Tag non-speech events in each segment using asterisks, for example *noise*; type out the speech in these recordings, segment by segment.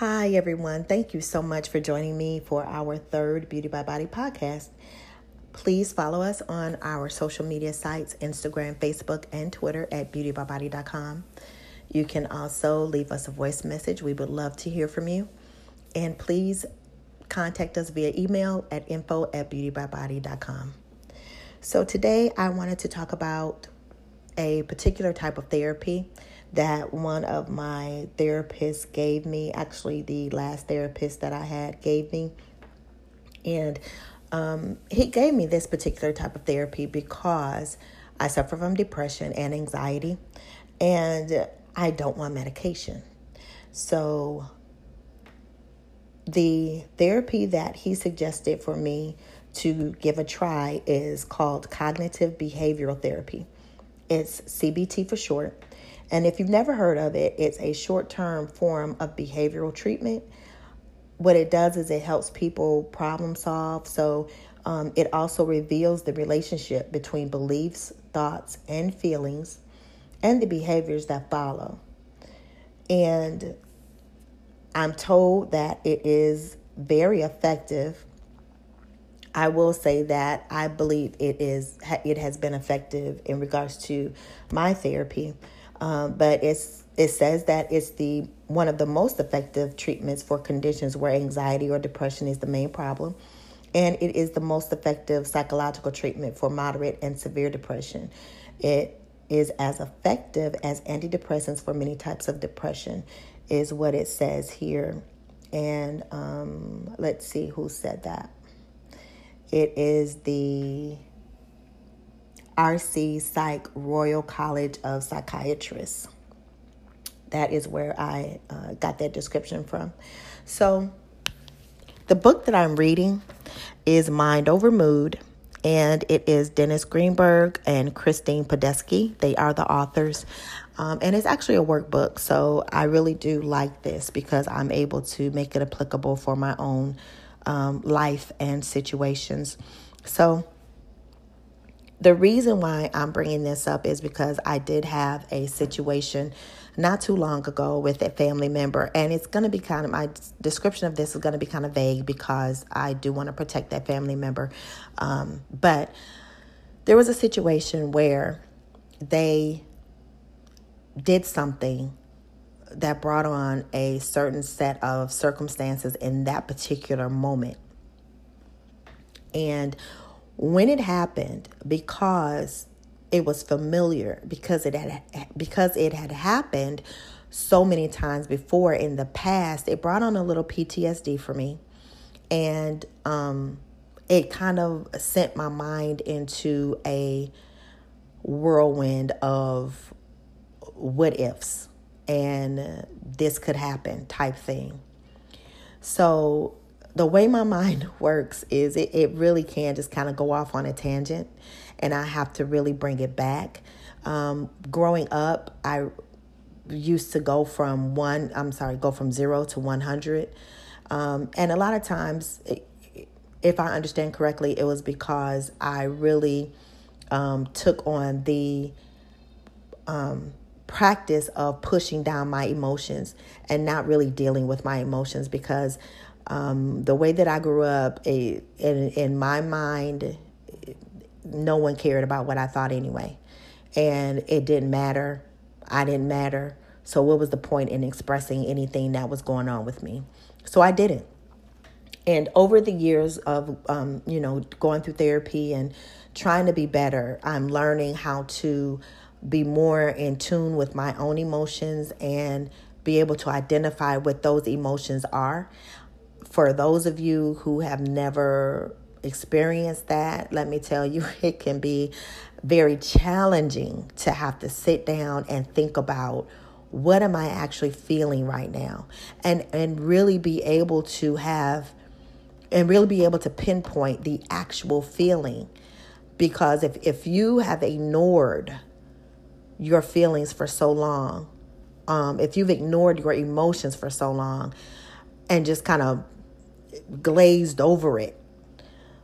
Hi, everyone. Thank you so much for joining me for our third Beauty by Body podcast. Please follow us on our social media sites Instagram, Facebook, and Twitter at beautybybody.com. You can also leave us a voice message. We would love to hear from you. And please contact us via email at info at beautybybody.com. So, today I wanted to talk about a particular type of therapy that one of my therapists gave me, actually, the last therapist that I had gave me. And um, he gave me this particular type of therapy because I suffer from depression and anxiety, and I don't want medication. So, the therapy that he suggested for me to give a try is called cognitive behavioral therapy. It's CBT for short. And if you've never heard of it, it's a short term form of behavioral treatment. What it does is it helps people problem solve. So um, it also reveals the relationship between beliefs, thoughts, and feelings and the behaviors that follow. And I'm told that it is very effective. I will say that I believe it is it has been effective in regards to my therapy. Um, but it's it says that it's the one of the most effective treatments for conditions where anxiety or depression is the main problem. And it is the most effective psychological treatment for moderate and severe depression. It is as effective as antidepressants for many types of depression is what it says here. And um, let's see who said that it is the RC Psych Royal College of Psychiatrists. That is where I uh, got that description from. So, the book that I'm reading is Mind Over Mood, and it is Dennis Greenberg and Christine Padesky. They are the authors. Um, and it's actually a workbook, so I really do like this because I'm able to make it applicable for my own um, life and situations. So, the reason why I'm bringing this up is because I did have a situation not too long ago with a family member, and it's going to be kind of my description of this is going to be kind of vague because I do want to protect that family member. Um, but there was a situation where they did something that brought on a certain set of circumstances in that particular moment. And when it happened because it was familiar because it had because it had happened so many times before in the past it brought on a little PTSD for me and um, it kind of sent my mind into a whirlwind of what ifs and this could happen type thing so the way my mind *laughs* works is it, it really can just kind of go off on a tangent and I have to really bring it back. Um, growing up, I used to go from one, I'm sorry, go from zero to 100. Um, and a lot of times, if I understand correctly, it was because I really um, took on the um, practice of pushing down my emotions and not really dealing with my emotions because um, the way that I grew up, in, in my mind, no one cared about what I thought anyway. And it didn't matter. I didn't matter. So, what was the point in expressing anything that was going on with me? So, I didn't. And over the years of, um, you know, going through therapy and trying to be better, I'm learning how to be more in tune with my own emotions and be able to identify what those emotions are. For those of you who have never experienced that, let me tell you, *laughs* it can be very challenging to have to sit down and think about what am I actually feeling right now? And and really be able to have and really be able to pinpoint the actual feeling. Because if if you have ignored your feelings for so long um, if you've ignored your emotions for so long and just kind of glazed over it.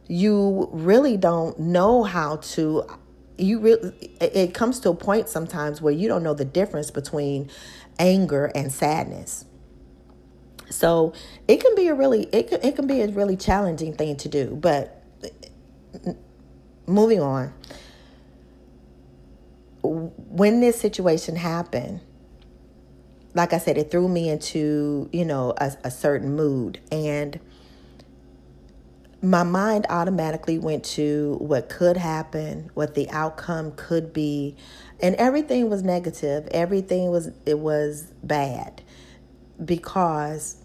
You really don't know how to you really it comes to a point sometimes where you don't know the difference between anger and sadness so it can be a really it can, it can be a really challenging thing to do but moving on when this situation happened like i said it threw me into you know a, a certain mood and my mind automatically went to what could happen, what the outcome could be, and everything was negative. Everything was it was bad because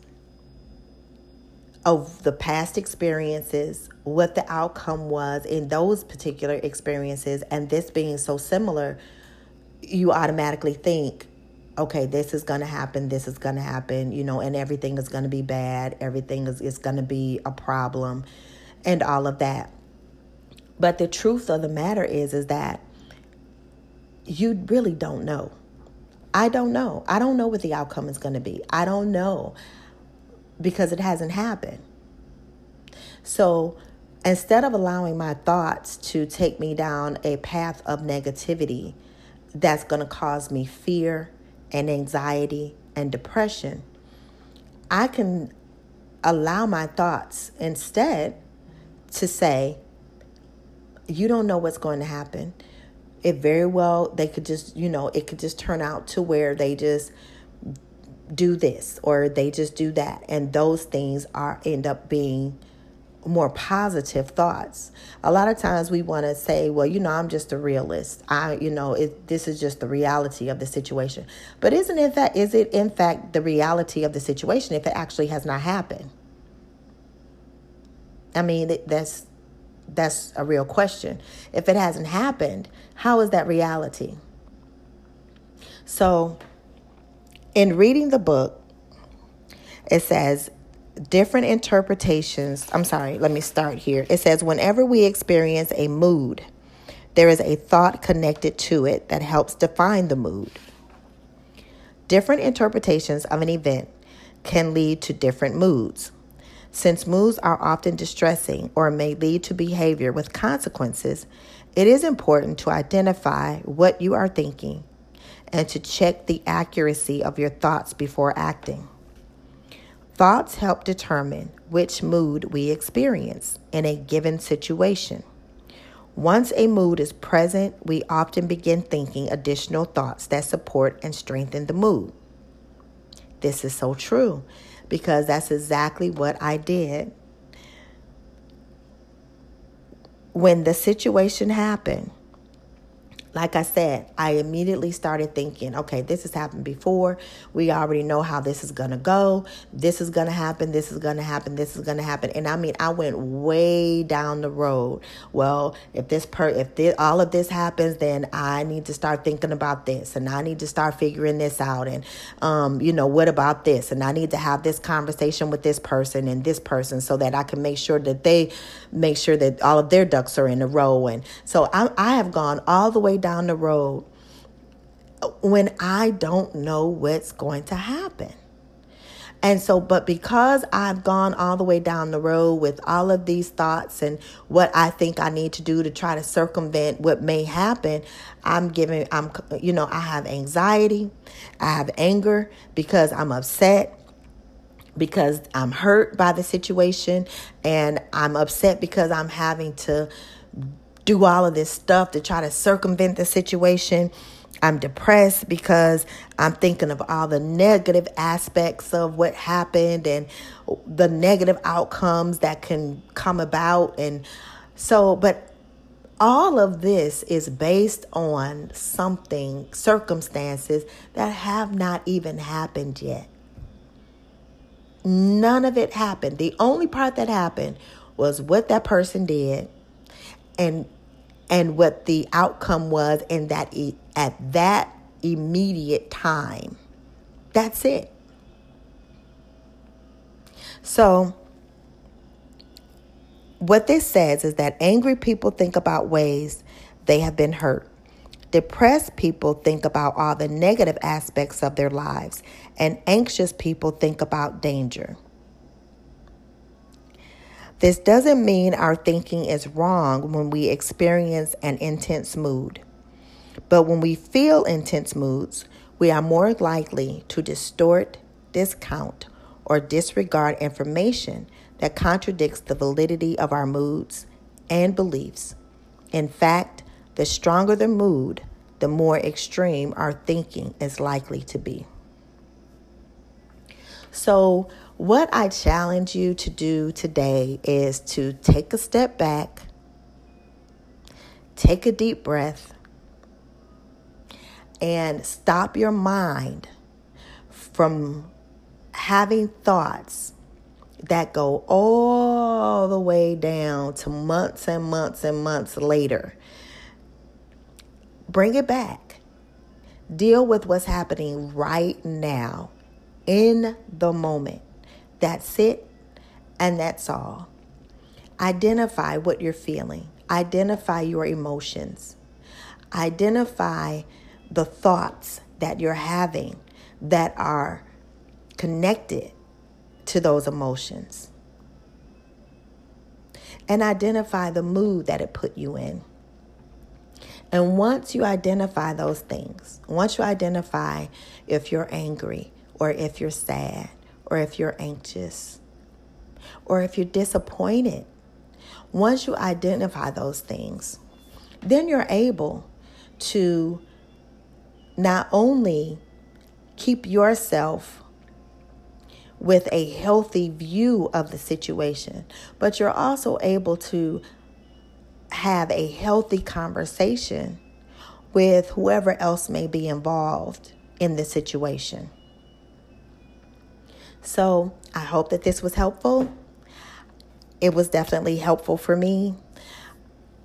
of the past experiences, what the outcome was in those particular experiences, and this being so similar, you automatically think, okay, this is going to happen, this is going to happen, you know, and everything is going to be bad, everything is, is going to be a problem, and all of that. But the truth of the matter is, is that you really don't know. I don't know. I don't know what the outcome is going to be. I don't know because it hasn't happened. So instead of allowing my thoughts to take me down a path of negativity that's going to cause me fear and anxiety and depression, I can allow my thoughts instead to say, you don't know what's going to happen. It very well, they could just, you know, it could just turn out to where they just do this or they just do that. And those things are end up being more positive thoughts. A lot of times we want to say, well, you know, I'm just a realist. I, you know, it, this is just the reality of the situation. But isn't it that is it in fact the reality of the situation if it actually has not happened? I mean, that's that's a real question. If it hasn't happened, how is that reality? So, in reading the book, it says different interpretations. I'm sorry, let me start here. It says, whenever we experience a mood, there is a thought connected to it that helps define the mood. Different interpretations of an event can lead to different moods. Since moods are often distressing or may lead to behavior with consequences, it is important to identify what you are thinking and to check the accuracy of your thoughts before acting. Thoughts help determine which mood we experience in a given situation. Once a mood is present, we often begin thinking additional thoughts that support and strengthen the mood. This is so true because that's exactly what I did. When the situation happened, like I said, I immediately started thinking, okay, this has happened before. We already know how this is going to go. This is going to happen. This is going to happen. This is going to happen. And I mean, I went way down the road. Well, if this per if this, all of this happens, then I need to start thinking about this and I need to start figuring this out and um, you know, what about this? And I need to have this conversation with this person and this person so that I can make sure that they make sure that all of their ducks are in a row and so I I have gone all the way down the road when I don't know what's going to happen. And so, but because I've gone all the way down the road with all of these thoughts and what I think I need to do to try to circumvent what may happen, I'm giving, I'm, you know, I have anxiety, I have anger because I'm upset, because I'm hurt by the situation, and I'm upset because I'm having to do all of this stuff to try to circumvent the situation. I'm depressed because I'm thinking of all the negative aspects of what happened and the negative outcomes that can come about. And so, but all of this is based on something, circumstances that have not even happened yet. None of it happened. The only part that happened was what that person did and and what the outcome was in that e- at that immediate time. That's it. So what this says is that angry people think about ways they have been hurt. Depressed people think about all the negative aspects of their lives, and anxious people think about danger. This doesn't mean our thinking is wrong when we experience an intense mood. But when we feel intense moods, we are more likely to distort, discount, or disregard information that contradicts the validity of our moods and beliefs. In fact, the stronger the mood, the more extreme our thinking is likely to be. So, what I challenge you to do today is to take a step back, take a deep breath, and stop your mind from having thoughts that go all the way down to months and months and months later. Bring it back. Deal with what's happening right now in the moment. That's it, and that's all. Identify what you're feeling, identify your emotions, identify the thoughts that you're having that are connected to those emotions. And identify the mood that it put you in. And once you identify those things, once you identify if you're angry or if you're sad or if you're anxious, or if you're disappointed, once you identify those things, then you're able to not only keep yourself with a healthy view of the situation, but you're also able to have a healthy conversation with whoever else may be involved in the situation. So I hope that this was helpful. It was definitely helpful for me.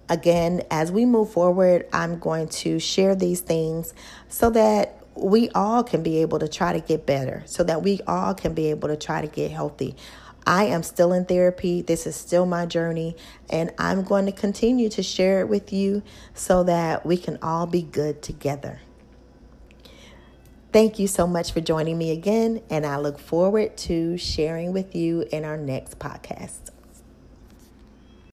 Again, as we move forward, I'm going to share these things so that we all can be able to try to get better, so that we all can be able to try to get healthy. I am still in therapy. This is still my journey, and I'm going to continue to share it with you so that we can all be good together. Thank you so much for joining me again, and I look forward to sharing with you in our next podcast.